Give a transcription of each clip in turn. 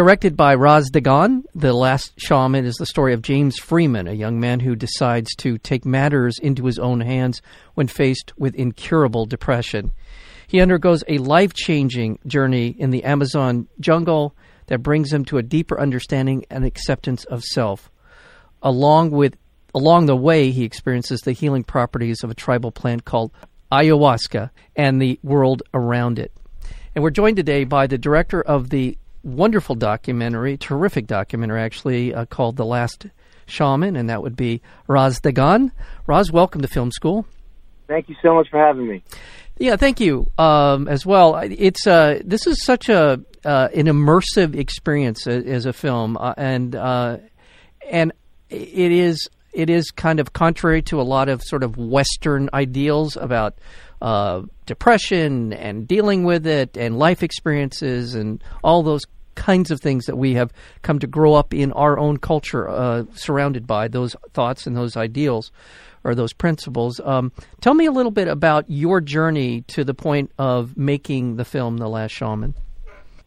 Directed by Raz Degan, The Last Shaman is the story of James Freeman, a young man who decides to take matters into his own hands when faced with incurable depression. He undergoes a life changing journey in the Amazon jungle that brings him to a deeper understanding and acceptance of self. Along with along the way he experiences the healing properties of a tribal plant called ayahuasca and the world around it. And we're joined today by the director of the wonderful documentary, terrific documentary actually, uh, called The Last Shaman, and that would be Raz Degan. Raz, welcome to Film School. Thank you so much for having me. Yeah, thank you um, as well. It's uh, this is such a uh, an immersive experience as, a film, uh, and uh, and it is it is kind of contrary to a lot of sort of Western ideals about uh, depression and dealing with it and life experiences and all those kinds of things that we have come to grow up in our own culture uh, surrounded by those thoughts and those ideals or those principles. Um, tell me a little bit about your journey to the point of making the film The Last Shaman.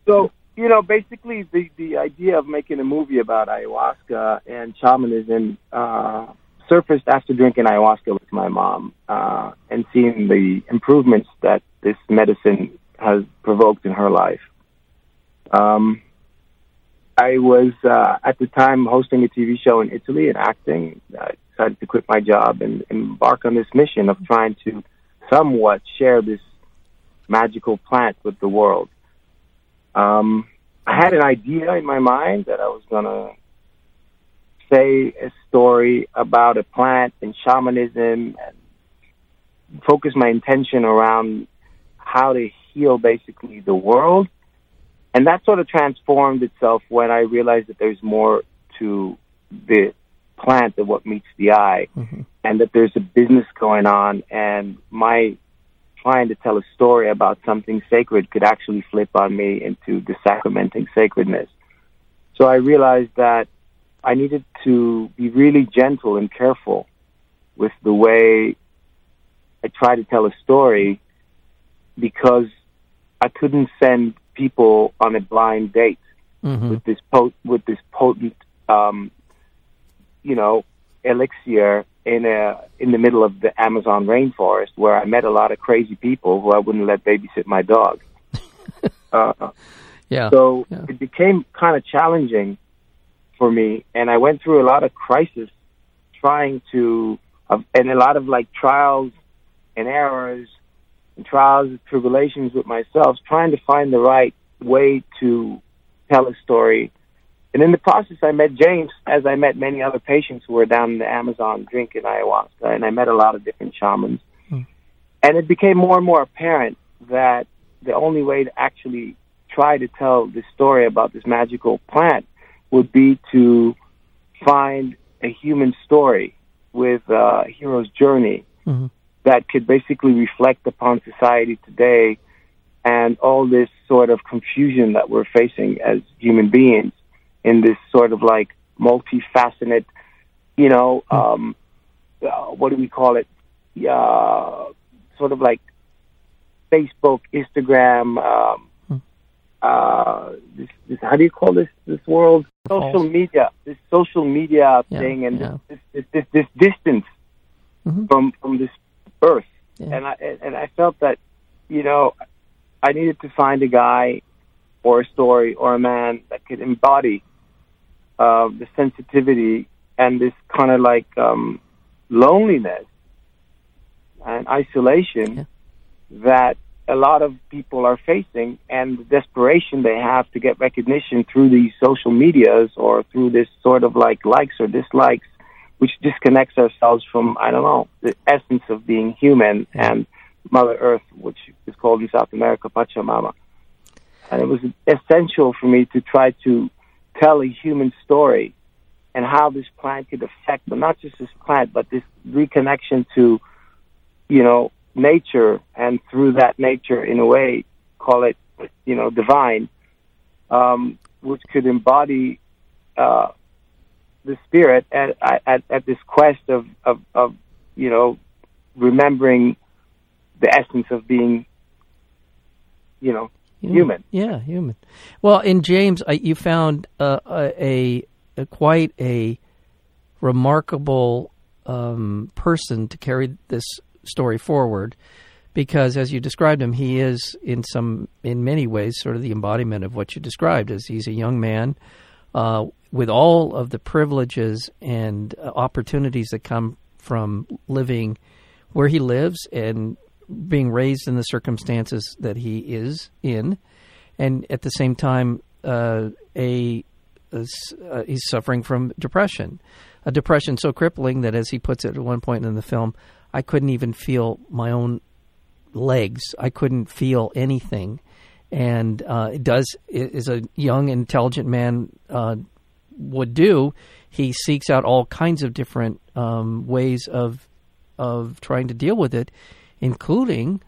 So, you know, basically the, the idea of making a movie about ayahuasca and shamanism uh, surfaced after drinking ayahuasca with my mom uh, and seeing the improvements that this medicine has provoked in her life. Um, I was uh, at the time hosting a TV show in Italy and acting. I decided to quit my job and embark on this mission of trying to somewhat share this magical plant with the world. Um, I had an idea in my mind that I was going to say a story about a plant and shamanism and focus my intention around how to heal basically the world. And that sort of transformed itself when I realized that there's more to the plant than what meets the eye mm-hmm. and that there's a business going on and my trying to tell a story about something sacred could actually flip on me into the sacramenting sacredness. So I realized that I needed to be really gentle and careful with the way I try to tell a story because I couldn't send people on a blind date mm-hmm. with this pot- with this potent, um, you know, elixir in a in the middle of the Amazon rainforest where I met a lot of crazy people who I wouldn't let babysit my dog. uh, yeah. So yeah. it became kind of challenging for me, and I went through a lot of crisis trying to, uh, and a lot of like trials and errors trials and tribulations with myself, trying to find the right way to tell a story. And in the process, I met James, as I met many other patients who were down in the Amazon drinking ayahuasca, and I met a lot of different shamans. Hmm. And it became more and more apparent that the only way to actually try to tell the story about this magical plant would be to find a human story with a hero's journey mm-hmm. That could basically reflect upon society today and all this sort of confusion that we're facing as human beings in this sort of like multifaceted, you know, um, uh, what do we call it? Uh, sort of like Facebook, Instagram, um, uh, this, this, how do you call this this world? Social media, this social media yeah, thing, and yeah. this, this, this, this distance mm-hmm. from from this earth. Yeah. And I and I felt that, you know, I needed to find a guy, or a story, or a man that could embody uh, the sensitivity and this kind of like um, loneliness and isolation that a lot of people are facing and the desperation they have to get recognition through these social medias or through this sort of like likes or dislikes, which disconnects ourselves from, I don't know, the essence of being human and Mother Earth, which is called in South America Pachamama. And it was essential for me to try to tell a human story and how this plant could affect, but not just this plant, but this reconnection to you know, nature, and through that nature, in a way, call it, you know, divine, um, which could embody uh, the spirit at, at, at this quest of, of, of, you know, remembering the essence of being, you know, human. Yeah, human. Well, in James, I, you found uh, a, a, quite a remarkable um, person to carry this story forward, because as you described him, he is in some, in many ways, sort of the embodiment of what you described. As he's a young man uh, with all of the privileges and uh, opportunities that come from living where he lives and being raised in the circumstances that he is in, and at the same time, uh, a, a uh, he's suffering from depression, a depression so crippling that, as he puts it at one point in the film, I couldn't even feel my own legs. I couldn't feel anything, and uh, it does is a young, intelligent man uh, would do. He seeks out all kinds of different um, ways of of trying to deal with it including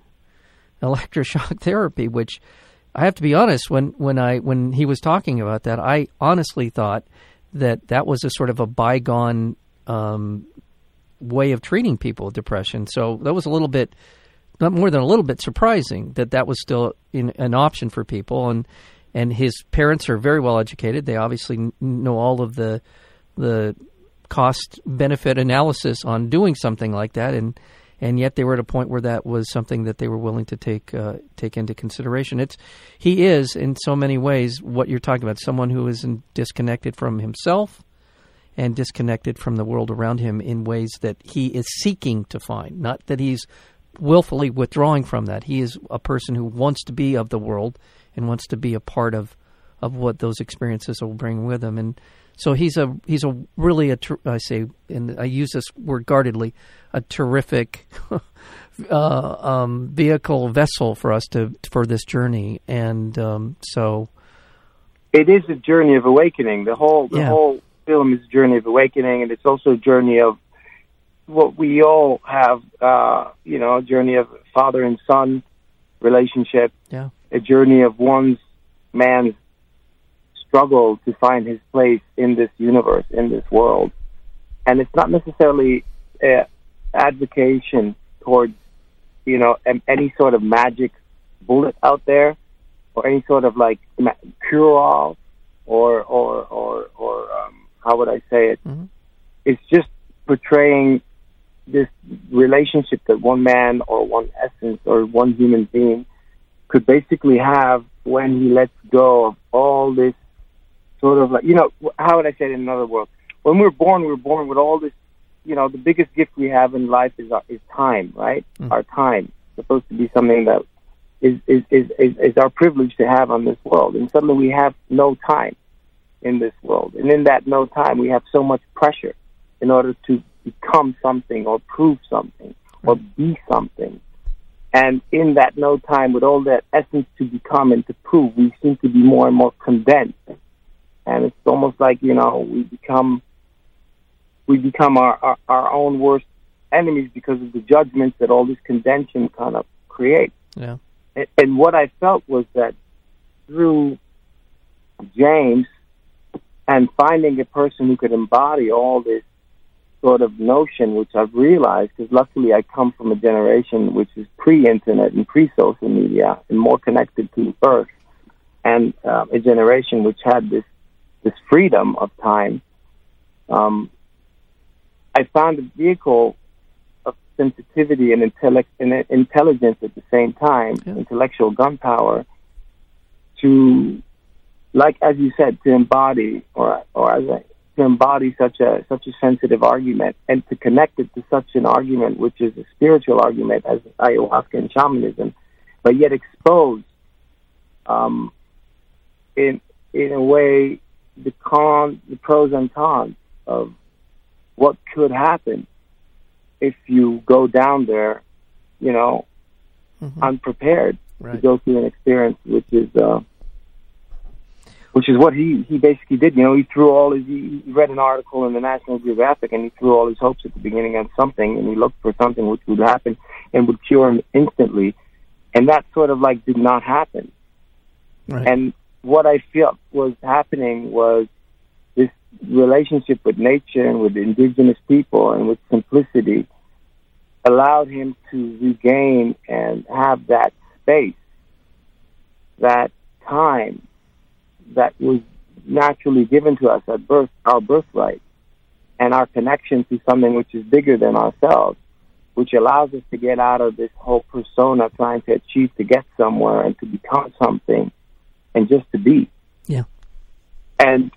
electroshock therapy, which I have to be honest when when I when he was talking about that, I honestly thought that that was a sort of a bygone um, way of treating people with depression. So that was a little bit, not more than a little bit surprising that that was still in, an option for people. And and his parents are very well educated. They obviously know all of the the cost benefit analysis on doing something like that. And and yet they were at a point where that was something that they were willing to take uh, take into consideration. It's he is in so many ways what you're talking about, someone who is disconnected from himself and disconnected from the world around him in ways that he is seeking to find, not that he's willfully withdrawing from that. He is a person who wants to be of the world and wants to be a part of of what those experiences will bring with him and so he's a he's a really a I say and I use this word guardedly a terrific uh, um, vehicle vessel for us to for this journey. And um, so it is a journey of awakening. The whole the yeah. whole film is a journey of awakening and it's also a journey of what we all have uh, you know a journey of father and son relationship. Yeah a journey of one man's struggle to find his place in this universe, in this world. And it's not necessarily an advocation towards, you know, any sort of magic bullet out there or any sort of like cure all or, or, or, or, um, how would I say it? Mm-hmm. It's just portraying this relationship that one man or one essence or one human being could basically have when he lets go of all this sort of like, you know, how would I say it in another word? When we're born, we're born with all this, you know, the biggest gift we have in life is our, is time, right? Mm. Our time. It's supposed to be something that is, is, is, is, is our privilege to have on this world. And suddenly we have no time in this world. And in that no time, we have so much pressure in order to become something or prove something or be something. And in that no time, with all that essence to become and to prove, we seem to be more and more condensed and it's almost like you know we become we become our, our, our own worst enemies because of the judgments that all this convention kind of creates. Yeah. And, and what I felt was that through James and finding a person who could embody all this sort of notion, which I've realized, because luckily I come from a generation which is pre-internet and pre-social media and more connected to Earth, and uh, a generation which had this this freedom of time, um, I found a vehicle of sensitivity and, intellect, and intelligence at the same time, yeah. intellectual gunpowder, to, like as you said, to embody or or as a, to embody such a such a sensitive argument and to connect it to such an argument, which is a spiritual argument as ayahuasca and shamanism, but yet expose um, in in a way the con, the pros and cons of what could happen if you go down there, you know, mm-hmm. unprepared right. to go through an experience which is uh, which is what he he basically did. You know, he threw all his he, read an article in the National Geographic and he threw all his hopes at the beginning on something, and he looked for something which would happen and would cure him instantly, and that sort of like did not happen. Right. And what I felt was happening was this relationship with nature and with indigenous people and with simplicity allowed him to regain and have that space, that time that was naturally given to us at birth, our birthright, and our connection to something which is bigger than ourselves, which allows us to get out of this whole persona trying to achieve to get somewhere and to become something and just to be. Yeah. And,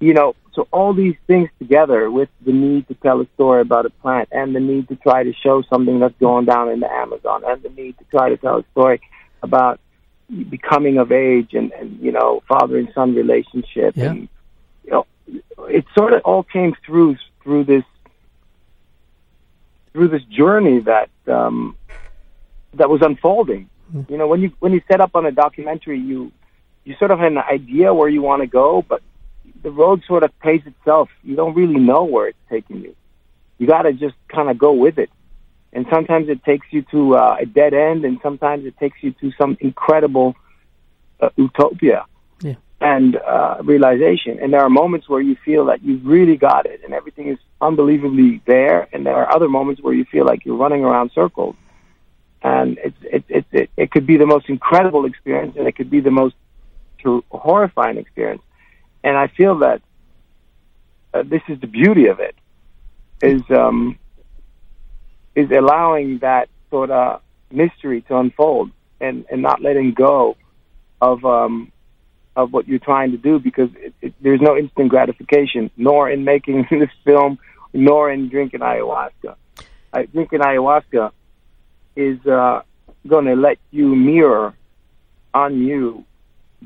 you know, so all these things together with the need to tell a story about a plant and the need to try to show something that's going down in the Amazon and the need to try to tell a story about becoming of age and, and you know, father and son relationship Yeah. and you know it sort of all came through through this through this journey that um that was unfolding. You know, when you when you set up on a documentary you you sort of have an idea where you want to go, but the road sort of pays itself. You don't really know where it's taking you. You got to just kind of go with it. And sometimes it takes you to uh, a dead end, and sometimes it takes you to some incredible uh, utopia Yeah. and uh, realization. And there are moments where you feel that you've really got it, and everything is unbelievably there. And there are other moments where you feel like you're running around circles. And it's it it it, it could be the most incredible experience, and it could be the most horrifying experience. And I feel that uh, this is the beauty of it is um, is allowing that sort of mystery to unfold and, and not letting go of um, of what you're trying to do because it, it, there's no instant gratification, nor in making this film, nor in drinking ayahuasca. Uh, drinking ayahuasca is uh, going to let you mirror on you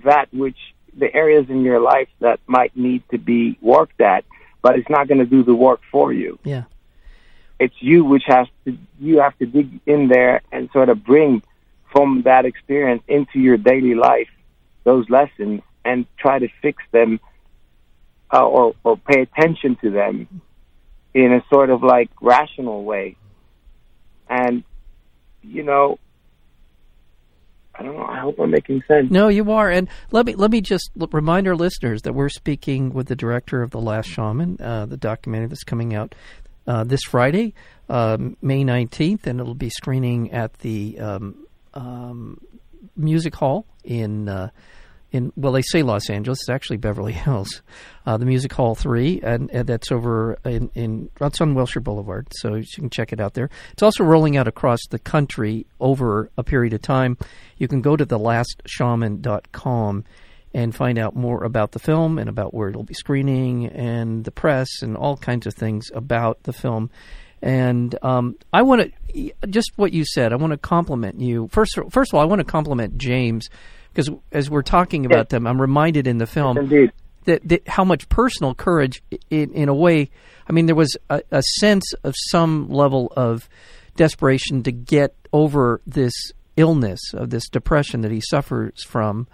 that which the areas in your life that might need to be worked at, but it's not going to do the work for you. Yeah. It's you which has to you have to dig in there and sort of bring from that experience into your daily life those lessons and try to fix them uh, or or pay attention to them in a sort of like rational way. And you know, I don't know. I hope I'm making sense. No, you are. And let me let me just remind our listeners that we're speaking with the director of The Last Shaman, uh, the documentary that's coming out uh, this Friday, um, May 19th, and it'll be screening at the um, um, Music Hall in in well, they say Los Angeles. It's actually Beverly Hills, uh, the Music Hall Three, and, and that's over in, in that's on Wilshire Boulevard. So you can check it out there. It's also rolling out across the country over a period of time. You can go to thelastshaman.com and find out more about the film and about where it'll be screening and the press and all kinds of things about the film. And um, I want to just what you said. I want to compliment you first. First of all, I want to compliment James because as we're talking about them, I'm reminded in the film Indeed. that, that how much personal courage, in in a way, I mean, there was a, a sense of some level of desperation to get over this illness of this depression that he suffers from,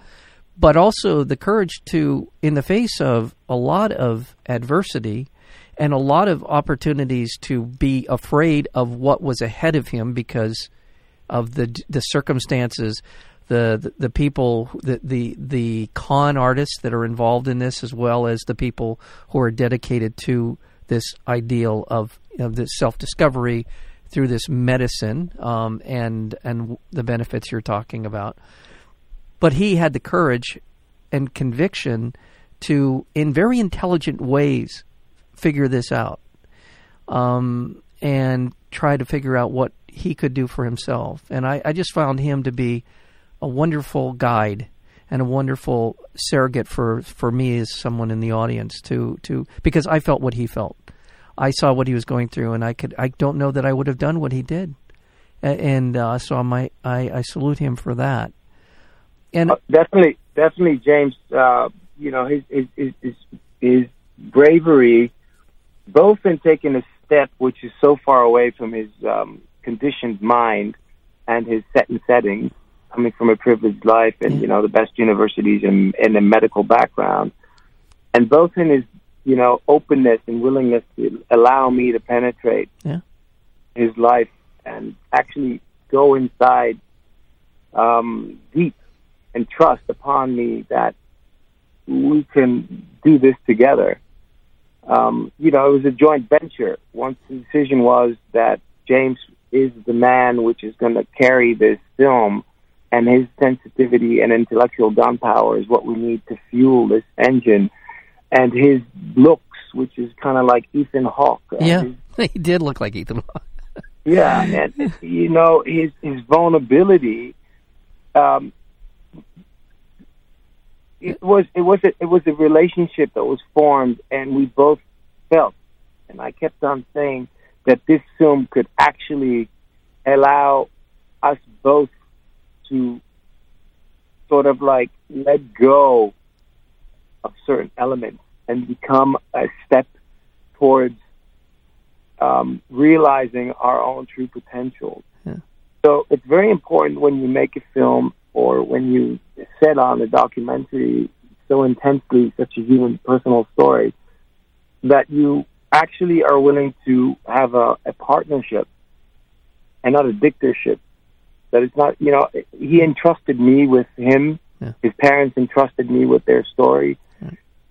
but also the courage to, in the face of a lot of adversity and a lot of opportunities to be afraid of what was ahead of him because of the the circumstances the, the the people the, the the con artists that are involved in this as well as the people who are dedicated to this ideal of this self discovery through this medicine um, and and the benefits you're talking about but he had the courage and conviction to in very intelligent ways figure this out um, and try to figure out what he could do for himself and I, I just found him to be a wonderful guide and a wonderful surrogate for, for me as someone in the audience to to because I felt what he felt. I saw what he was going through, and I could I don't know that I would have done what he did, and uh, so I, I I salute him for that. And Uh, definitely, definitely, James. Uh, you know his his, his his his bravery, both in taking a step which is so far away from his um, conditioned mind and his set and settings, coming from a privileged life and, you know, the best universities and, and a medical background. And both in his, you know, openness and willingness to allow me to penetrate Yeah. his life and actually go inside um, deep and trust upon me that we can do this together. Um, you know, it was a joint venture. Once the decision was that James is the man which is going to carry this film, and his sensitivity and intellectual gunpowder is what we need to fuel this engine, and his looks, which is kind of like Ethan Hawke. Yeah, his he did look like Ethan. Hawke. yeah, and you know his his vulnerability. Um, it was it was a, it was a relationship that was formed, and we both felt, and I kept on saying that this film could actually allow us both to sort of like let go of certain elements and become a step towards um, realizing our own true potential. Yeah. So it's very important when you make a film or when you set on a documentary so intensely, such a human personal story, that you actually are willing to have a, a partnership and not a dictatorship. That it's not, you know, he entrusted me with him. Yeah. His parents entrusted me with their story.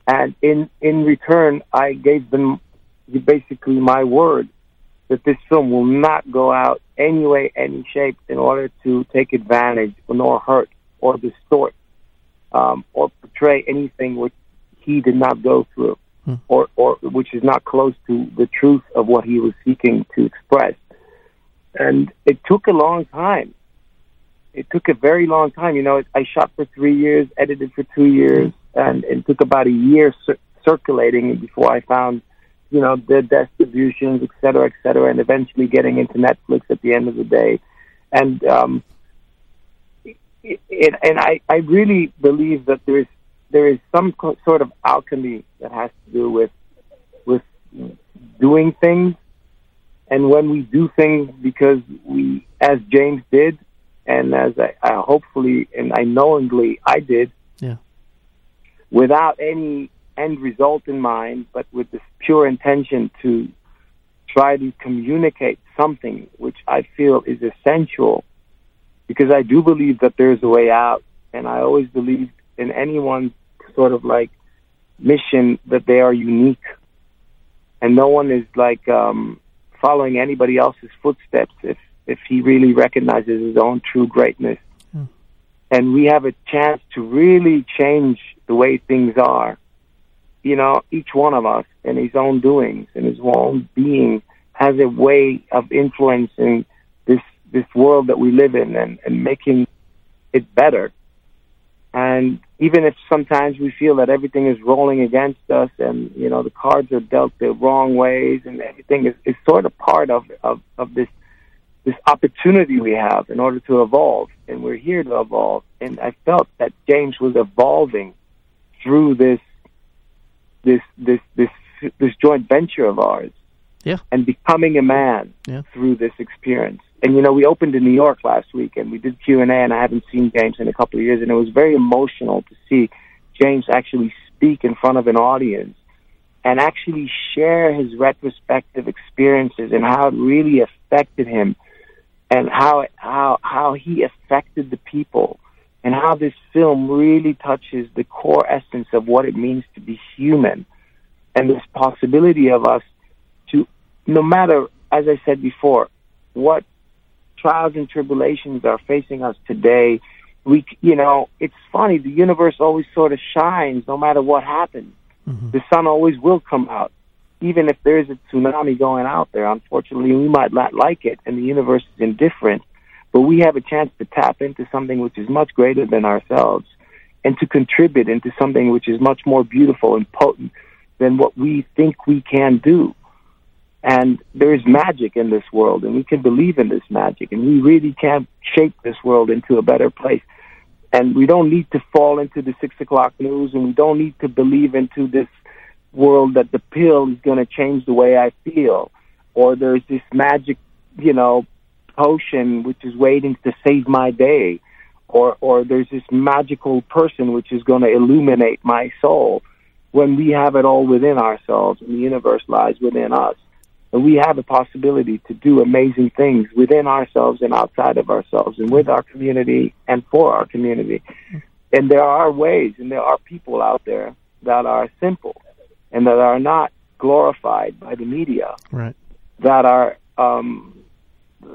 And in, in return, I gave them basically my word that this film will not go out any way, any shape in order to take advantage nor hurt or distort um, or portray anything which he did not go through Hmm. or, or which is not close to the truth of what he was seeking to express. And it took a long time. It took a very long time. You know, I shot for three years, edited for two years, and it took about a year cir- circulating before I found, you know, the distributions, et cetera, et cetera, and eventually getting into Netflix at the end of the day. And um, it, it, and I, I really believe that there is there is some co- sort of alchemy that has to do with with doing things, and when we do things because we, as James did, and as I, I hopefully and I knowingly I did, Yeah. without any end result in mind, but with this pure intention to try to communicate something which I feel is essential because I do believe that there's a way out. And I always believe in anyone's sort of like mission that they are unique. And no one is like um following anybody else's footsteps if if he really recognizes his own true greatness. Hmm. and we have a chance to really change the way things are you know each one of us in his own doings and his own being has a way of influencing this this world that we live in and, and making it better and even if sometimes we feel that everything is rolling against us and, you know, the cards are dealt the wrong ways and everything is, is sort of part of, of, of this, this opportunity we have in order to evolve. And we're here to evolve. And I felt that James was evolving through this, this, this, this, this joint venture of ours. Yeah. And becoming a man Yeah. through this experience. And you know, we opened in New York last week, and we did Q and A, and I haven't seen James in a couple of years, and it was very emotional to see James actually speak in front of an audience and actually share his retrospective experiences and how it really affected him, and how how how he affected the people, and how this film really touches the core essence of what it means to be human, and this possibility of us to, no matter, as I said before, what trials and tribulations are facing us today, we, you know, it's funny. The universe always sort of shines no matter what happens. Mhm. The sun always will come out, even if there is a tsunami going out there. Unfortunately, we might not like it, and the universe is indifferent. But we have a chance to tap into something which is much greater than ourselves, and to contribute into something which is much more beautiful and potent than what we think we can do. And there is magic in this world, and we can believe in this magic, and we really can shape this world into a better place. And we don't need to fall into the six o'clock news, and we don't need to believe into this world that the pill is going to change the way I feel, or there's this magic, you know, potion which is waiting to save my day, or or there's this magical person which is going to illuminate my soul when we have it all within ourselves and the universe lies within us and we have a possibility to do amazing things within ourselves and outside of ourselves and with our community and for our community and there are ways and there are people out there that are simple and that are not glorified by the media Right. that are um,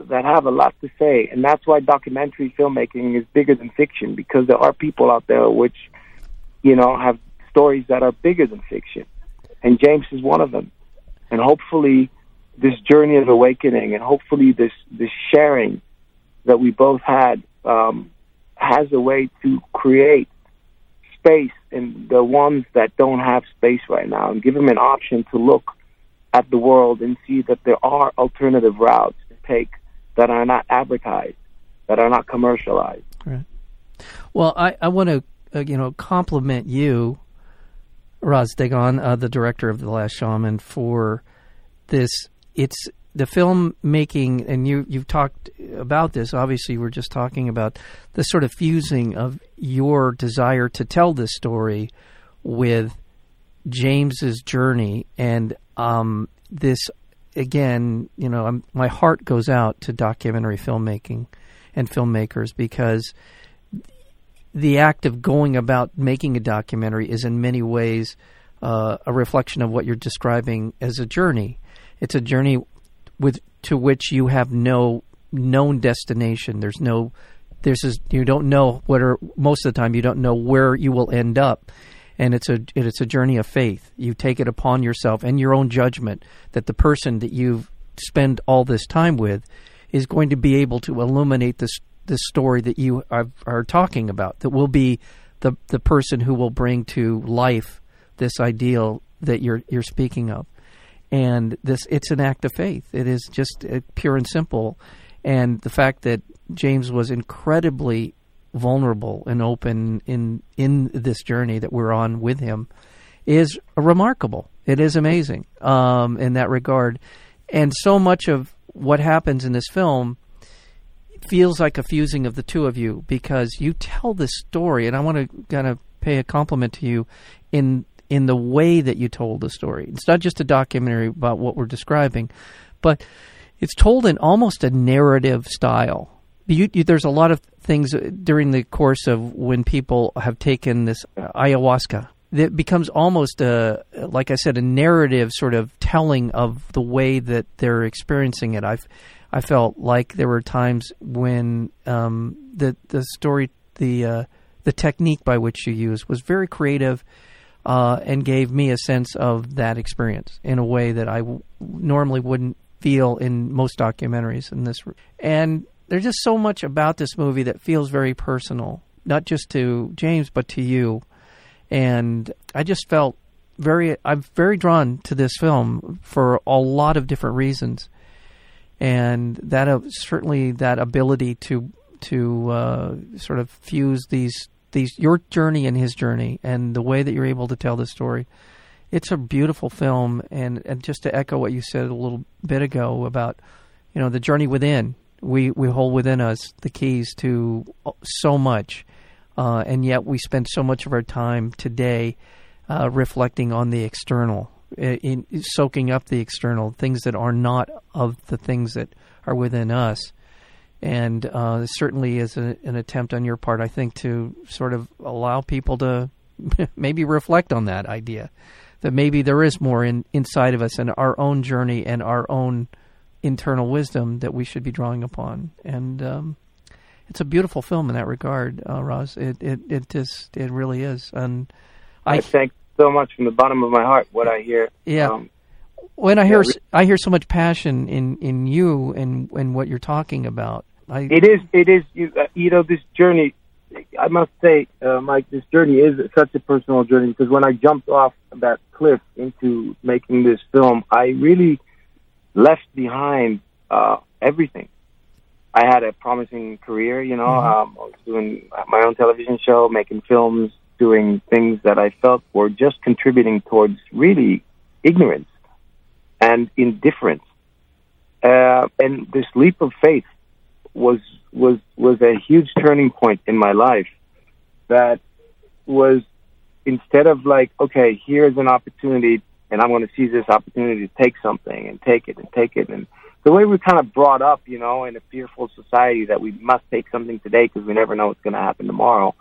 that have a lot to say, and that's why documentary filmmaking is bigger than fiction because there are people out there which, you know, have stories that are bigger than fiction, and James is one of them. And hopefully, this journey of awakening, and hopefully this this sharing that we both had um, has a way to create space in the ones that don't have space right now, and give them an option to look at the world and see that there are alternative routes to take that are not advertised, that are not commercialized. Right. Well, I, I want to uh, you know compliment you, Raz Degan, uh, the director of The Last Shaman, for this. It's the filmmaking, and you you've talked about this. Obviously, we're just talking about the sort of fusing of your desire to tell this story with James's journey, and um, this again. You know, I'm, my heart goes out to documentary filmmaking and filmmakers because the act of going about making a documentary is in many ways uh, a reflection of what you're describing as a journey. It's a journey with to which you have no known destination. There's no there's a, you don't know what are most of the time you don't know where you will end up. And it's a it's a journey of faith. You take it upon yourself and your own judgment that the person that you spend all this time with is going to be able to illuminate this this story that you are, are talking about. That will be the the person who will bring to life this ideal that you're you're speaking of. And this it's an act of faith. It is just uh, pure and simple. And the fact that James was incredibly vulnerable and open in in this journey that we're on with him is remarkable. It is amazing um, in that regard. And so much of what happens in this film feels like a fusing of the two of you because you tell this story, and I want to kind of pay a compliment to you in in the way that you told the story. It's not just a documentary about what we're describing, but it's told in almost a narrative style. You, you, there's a lot of things during the course of when people have taken this ayahuasca that becomes almost a, like I said, a narrative sort of telling of the way that they're experiencing it. I've I felt like there were times when um, the the story, the uh, the technique by which you used was very creative uh, and gave me a sense of that experience in a way that I w- normally wouldn't feel in most documentaries. In this, and there's just so much about this movie that feels very personal, not just to James but to you. And I just felt very, I'm very drawn to this film for a lot of different reasons and that uh, certainly that ability to to uh, sort of fuse these these your journey and his journey and the way that you're able to tell the story. It's a beautiful film, and, and just to echo what you said a little bit ago about, you know, the journey within. We we hold within us the keys to so much, uh, and yet we spend so much of our time today uh, reflecting on the external in, in soaking up the external things that are not of the things that are within us. And uh, certainly is a, an attempt on your part, I think, to sort of allow people to maybe reflect on that idea that maybe there is more in, inside of us and our own journey and our own internal wisdom that we should be drawing upon. And um, it's a beautiful film in that regard, uh, Raz. It, it it just it really is. And I, I thank so much from the bottom of my heart what I hear. Yeah. Um, when I hear yeah, I hear so much passion in in you and and what you're talking about. I, it is it is you, uh, you know this journey. I must say, uh, Mike, this journey is such a personal journey because when I jumped off that cliff into making this film, I really left behind uh, everything. I had a promising career, you know. Mm-hmm. Um, I was doing my own television show, making films, doing things that I felt were just contributing towards really ignorance and indifference. Uh, and this leap of faith was was was a huge turning point in my life. That was instead of like, okay, here's an opportunity, and I'm going to seize this opportunity to take something and take it and take it, and the way we're kind of brought up, you know, in a fearful society that we must take something today because we never know what's going to happen tomorrow.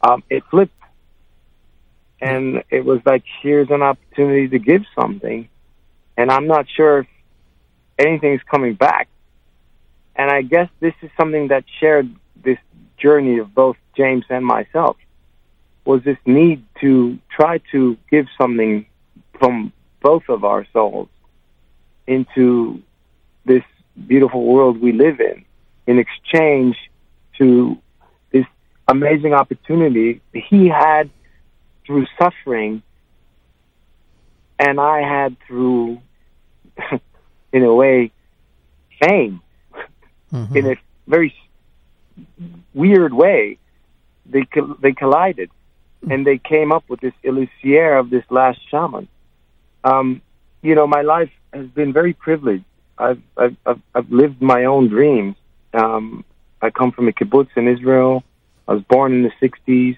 Um, it flipped, and it was like, here's an opportunity to give something, and I'm not sure if anything's coming back. And I guess this is something that shared this journey of both James and myself was this need to try to give something from both of our souls into this beautiful world we live in in exchange to this amazing opportunity he had through suffering and I had through in a way fame. Mm-hmm. in a very weird way they they collided. And they came up with this Eleusier of this last shaman um, you know my life has been very privileged I've I've I've, I've lived my own dreams. Um, I come from a kibbutz in Israel. I was born in the '60s.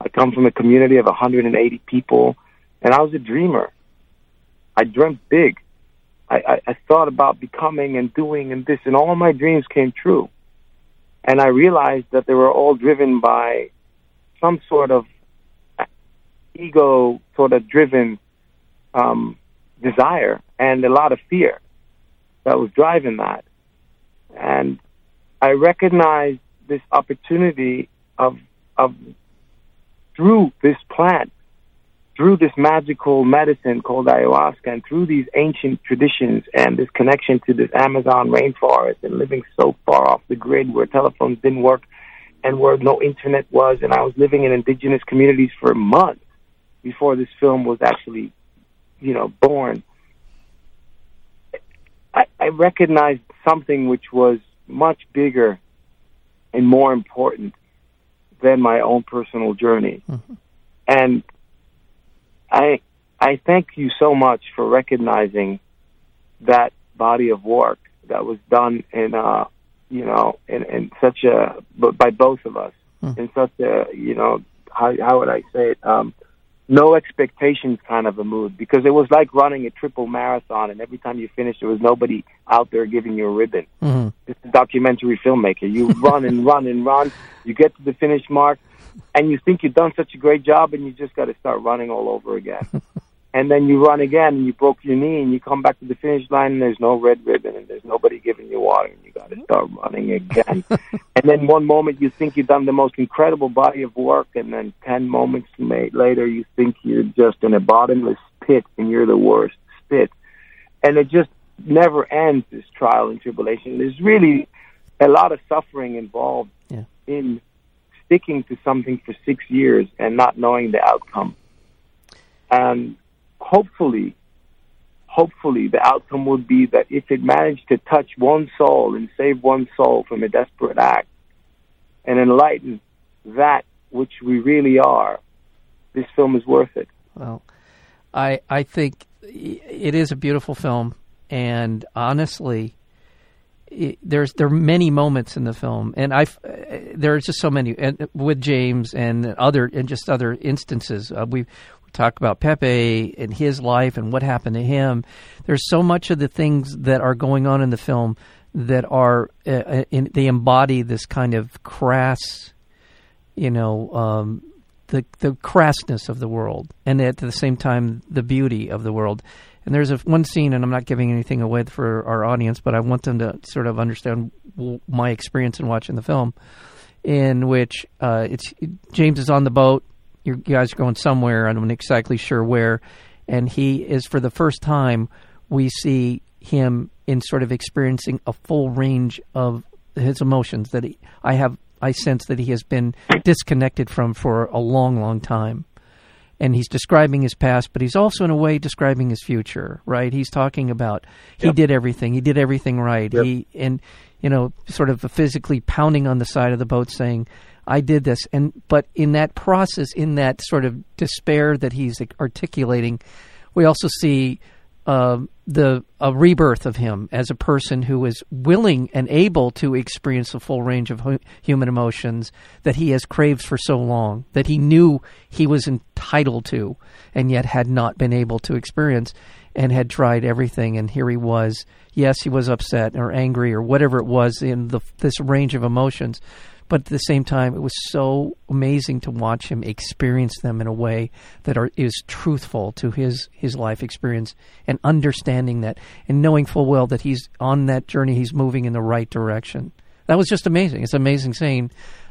I come from a community of 180 people, and I was a dreamer. I dreamt big. I, I, I thought about becoming and doing and this, and all my dreams came true. And I realized that they were all driven by some sort of ego, sort of driven um, desire and a lot of fear that was driving that. And I recognized this opportunity of, of through this plant, through this magical medicine called ayahuasca, and through these ancient traditions and this connection to this Amazon rainforest and living so far off the grid where telephones didn't work and where no internet was, and I was living in indigenous communities for months before this film was actually, you know, born. I, I recognized something which was much bigger and more important than my own personal journey. Mm-hmm. And I I thank you so much for recognizing that body of work that was done in uh you know in, in such a by both of us mm. in such a you know how how would I say it um no expectations kind of a mood because it was like running a triple marathon and every time you finish there was nobody out there giving you a ribbon. Mm-hmm. It's a documentary filmmaker. You run and run and run, you get to the finish mark and you think you've done such a great job and you just got to start running all over again. and then you run again and you broke your knee and you come back to the finish line and there's no red ribbon and there's nobody giving you water and you got to start running again. and then one moment you think you've done the most incredible body of work and then 10 moments later you think you're just in a bottomless pit and you're the worst spit. And it just never ends, this trial and tribulation. There's really a lot of suffering involved yeah. in sticking to something for six years and not knowing the outcome. And hopefully, hopefully the outcome would be that if it managed to touch one soul and save one soul from a desperate act and enlighten that which we really are, this film is worth it. Well, I I think it is a beautiful film, and honestly, it, there's there are many moments in the film, and I there's just so many and with James and other and just other instances. Uh, we talk about Pepe and his life and what happened to him. There's so much of the things that are going on in the film that are uh, uh, in, they embody this kind of crass, you know, um, the the crassness of the world, and at the same time the beauty of the world. And there's a one scene, and I'm not giving anything away for our audience, but I want them to sort of understand my experience in watching the film, in which uh, it's James is on the boat you guys are going somewhere. I'm not exactly sure where. And he is, for the first time, we see him in sort of experiencing a full range of his emotions that he, I have. I sense that he has been disconnected from for a long, long time. And he's describing his past, but he's also, in a way, describing his future. Right? He's talking about he yep. did everything. He did everything right. Yep. He and you know, sort of physically pounding on the side of the boat, saying, I did this. And but in that process, in that sort of despair that he's articulating, we also see uh, the a rebirth of him as a person who is willing and able to experience the full range of hu- human emotions that he has craved for so long, that he knew he was entitled to, and yet had not been able to experience, and had tried everything, and here he was. Yes, he was upset or angry or whatever it was in the, this range of emotions, but at the same time, it was so amazing to watch him experience them in a way that are, is truthful to his his life experience and understanding that and knowing full well that he's on that journey, he's moving in the right direction. That was just amazing. It's amazing scene,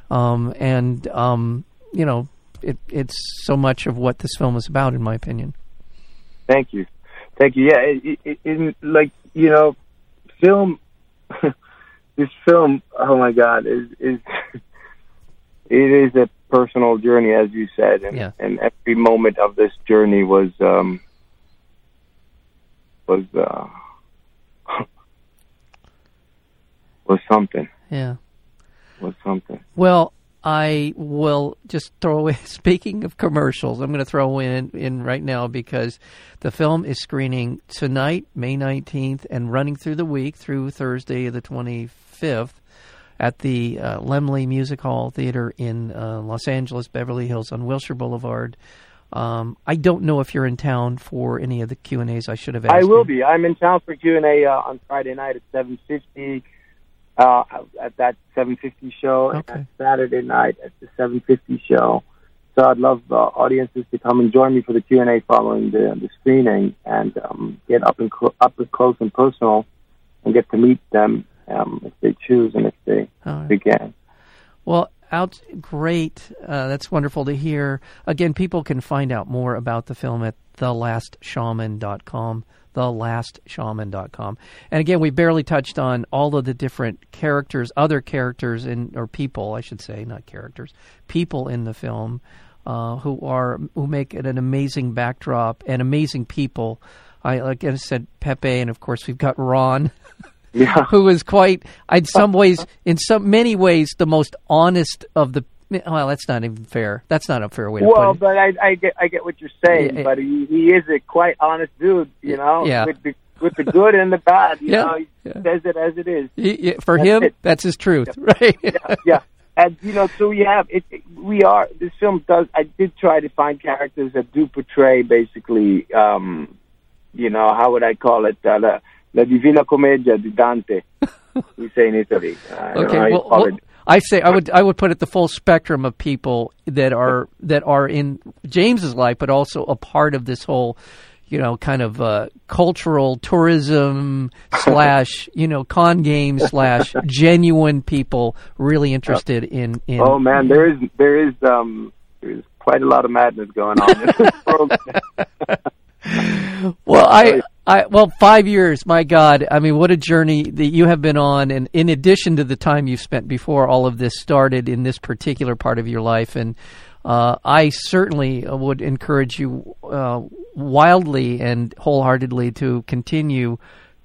um, and um, you know, it, it's so much of what this film is about, in my opinion. Thank you, thank you. Yeah, it, it, it, like you know, film. this film, oh my God, is is it is a personal journey, as you said, and, Yeah. and every moment of this journey was um, was uh, was something. Yeah. Was something. Well, I will just throw in. Speaking of commercials, I'm going to throw in in right now because the film is screening tonight, May 19th, and running through the week through Thursday, the 25th, at the uh, Laemmle Music Hall Theater in uh, Los Angeles, Beverly Hills, on Wilshire Boulevard. Um, I don't know if you're in town for any of the Q and A's. I should have asked. I will you. be. I'm in town for Q and A uh, on Friday night at seven fifty. Uh, at that seven fifty show, Okay. and Saturday night at the seven fifty show. So I'd love uh, audiences to come and join me for the Q and A following the the screening, and um, get up and clo- up and close and personal, and get to meet them um, if they choose and if they right. can. Well, out great. Uh, that's wonderful to hear. Again, people can find out more about the film at thelastshaman.com. Thelastshaman.com. And again, we barely touched on all of the different characters, other characters in or people, I should say, not characters, people in the film uh, who are who make it an amazing backdrop and amazing people. I like I said, Pepe, and of course we've got Ron. Yeah. who is quite, in some ways, in some many ways, the most honest of the. Well, that's not even fair. That's not a fair way to Well, put it. but I, I get I get what you're saying, Yeah. but he, he is a quite honest dude, you know, Yeah. with the with the good and the bad. You Yeah. know, he Yeah. says it as it is. Y- For That's him, it. that's his truth, right? yeah, yeah. And you know, so we have it. it- We are. This film does. I did try to find characters that do portray basically. um You know, how would I call it? Uh, la, la Divina Commedia di Dante. we say in Italy. I don't know okay. Well, call well, it. I say I would I would put it the full spectrum of people that are that are in James's life, but also a part of this whole, you know, kind of uh, cultural tourism slash you know con game slash genuine people really interested in in. Oh man, there is there is um there is quite a lot of madness going on in this world. Well, I, I, well, five years. My God, I mean, what a journey that you have been on, and in addition to the time you've spent before all of this started in this particular part of your life, and uh, I certainly would encourage you uh, wildly and wholeheartedly to continue.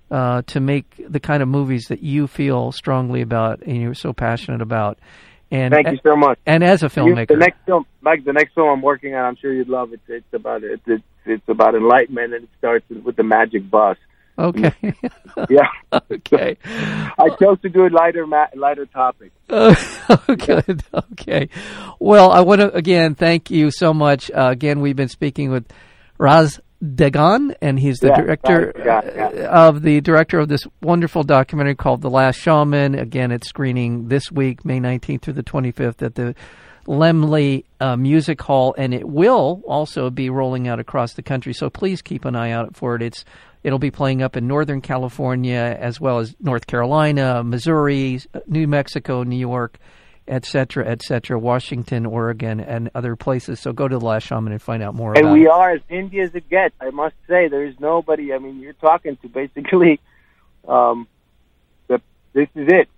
Uh, to make the kind of movies that you feel strongly about and you're so passionate about, and Thank you so much. and as a filmmaker, the next film, Mike, the next film I'm working on, I'm sure you'd love it. It's about it. It's it's about enlightenment, and it starts with the magic bus. okay, Yeah, okay. I chose to do a lighter ma- lighter topic. Uh, good. Okay. Well, I want to again thank you so much. Uh, again, we've been speaking with Raz Degan, and he's the Yeah, director yeah. uh, of the director of this wonderful documentary called The Last Shaman. Again, it's screening this week, May 19th through the 25th, at the Laemmle uh, Music Hall, and it will also be rolling out across the country. So please keep an eye out for it. It's it'll be playing up in Northern California as well as North Carolina, Missouri, New Mexico, New York, etc., etc., Washington, Oregon, and other places. So go to the Last Shaman and find out more And about we it. are as indie as it gets. I must say, there is nobody. I mean, you're talking to basically, um, the this is it.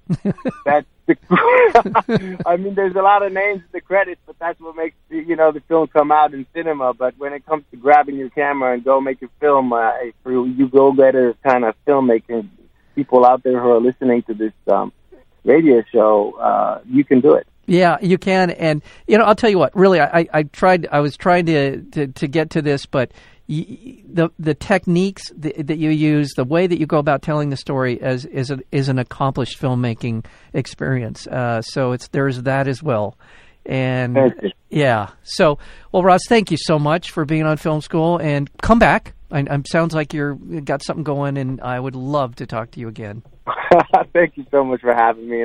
that's the. I mean, there's a lot of names in the credits, but that's what makes you know the film come out in cinema. But when it comes to grabbing your camera and go make a film, uh, for you go-getter kind of filmmaking people out there who are listening to this um, radio show, uh, you can do it. Yeah, you can, and you know, I'll tell you what. Really, I, I tried. I was trying to, to, to get to this, but y- the the techniques that, that you use, the way that you go about telling the story, as is a, is an accomplished filmmaking experience. Uh, so it's there's that as well. And yeah, so well, Raz, thank you so much for being on Film School, and come back. I, I sounds like you're got something going, and I would love to talk to you again. thank you so much for having me.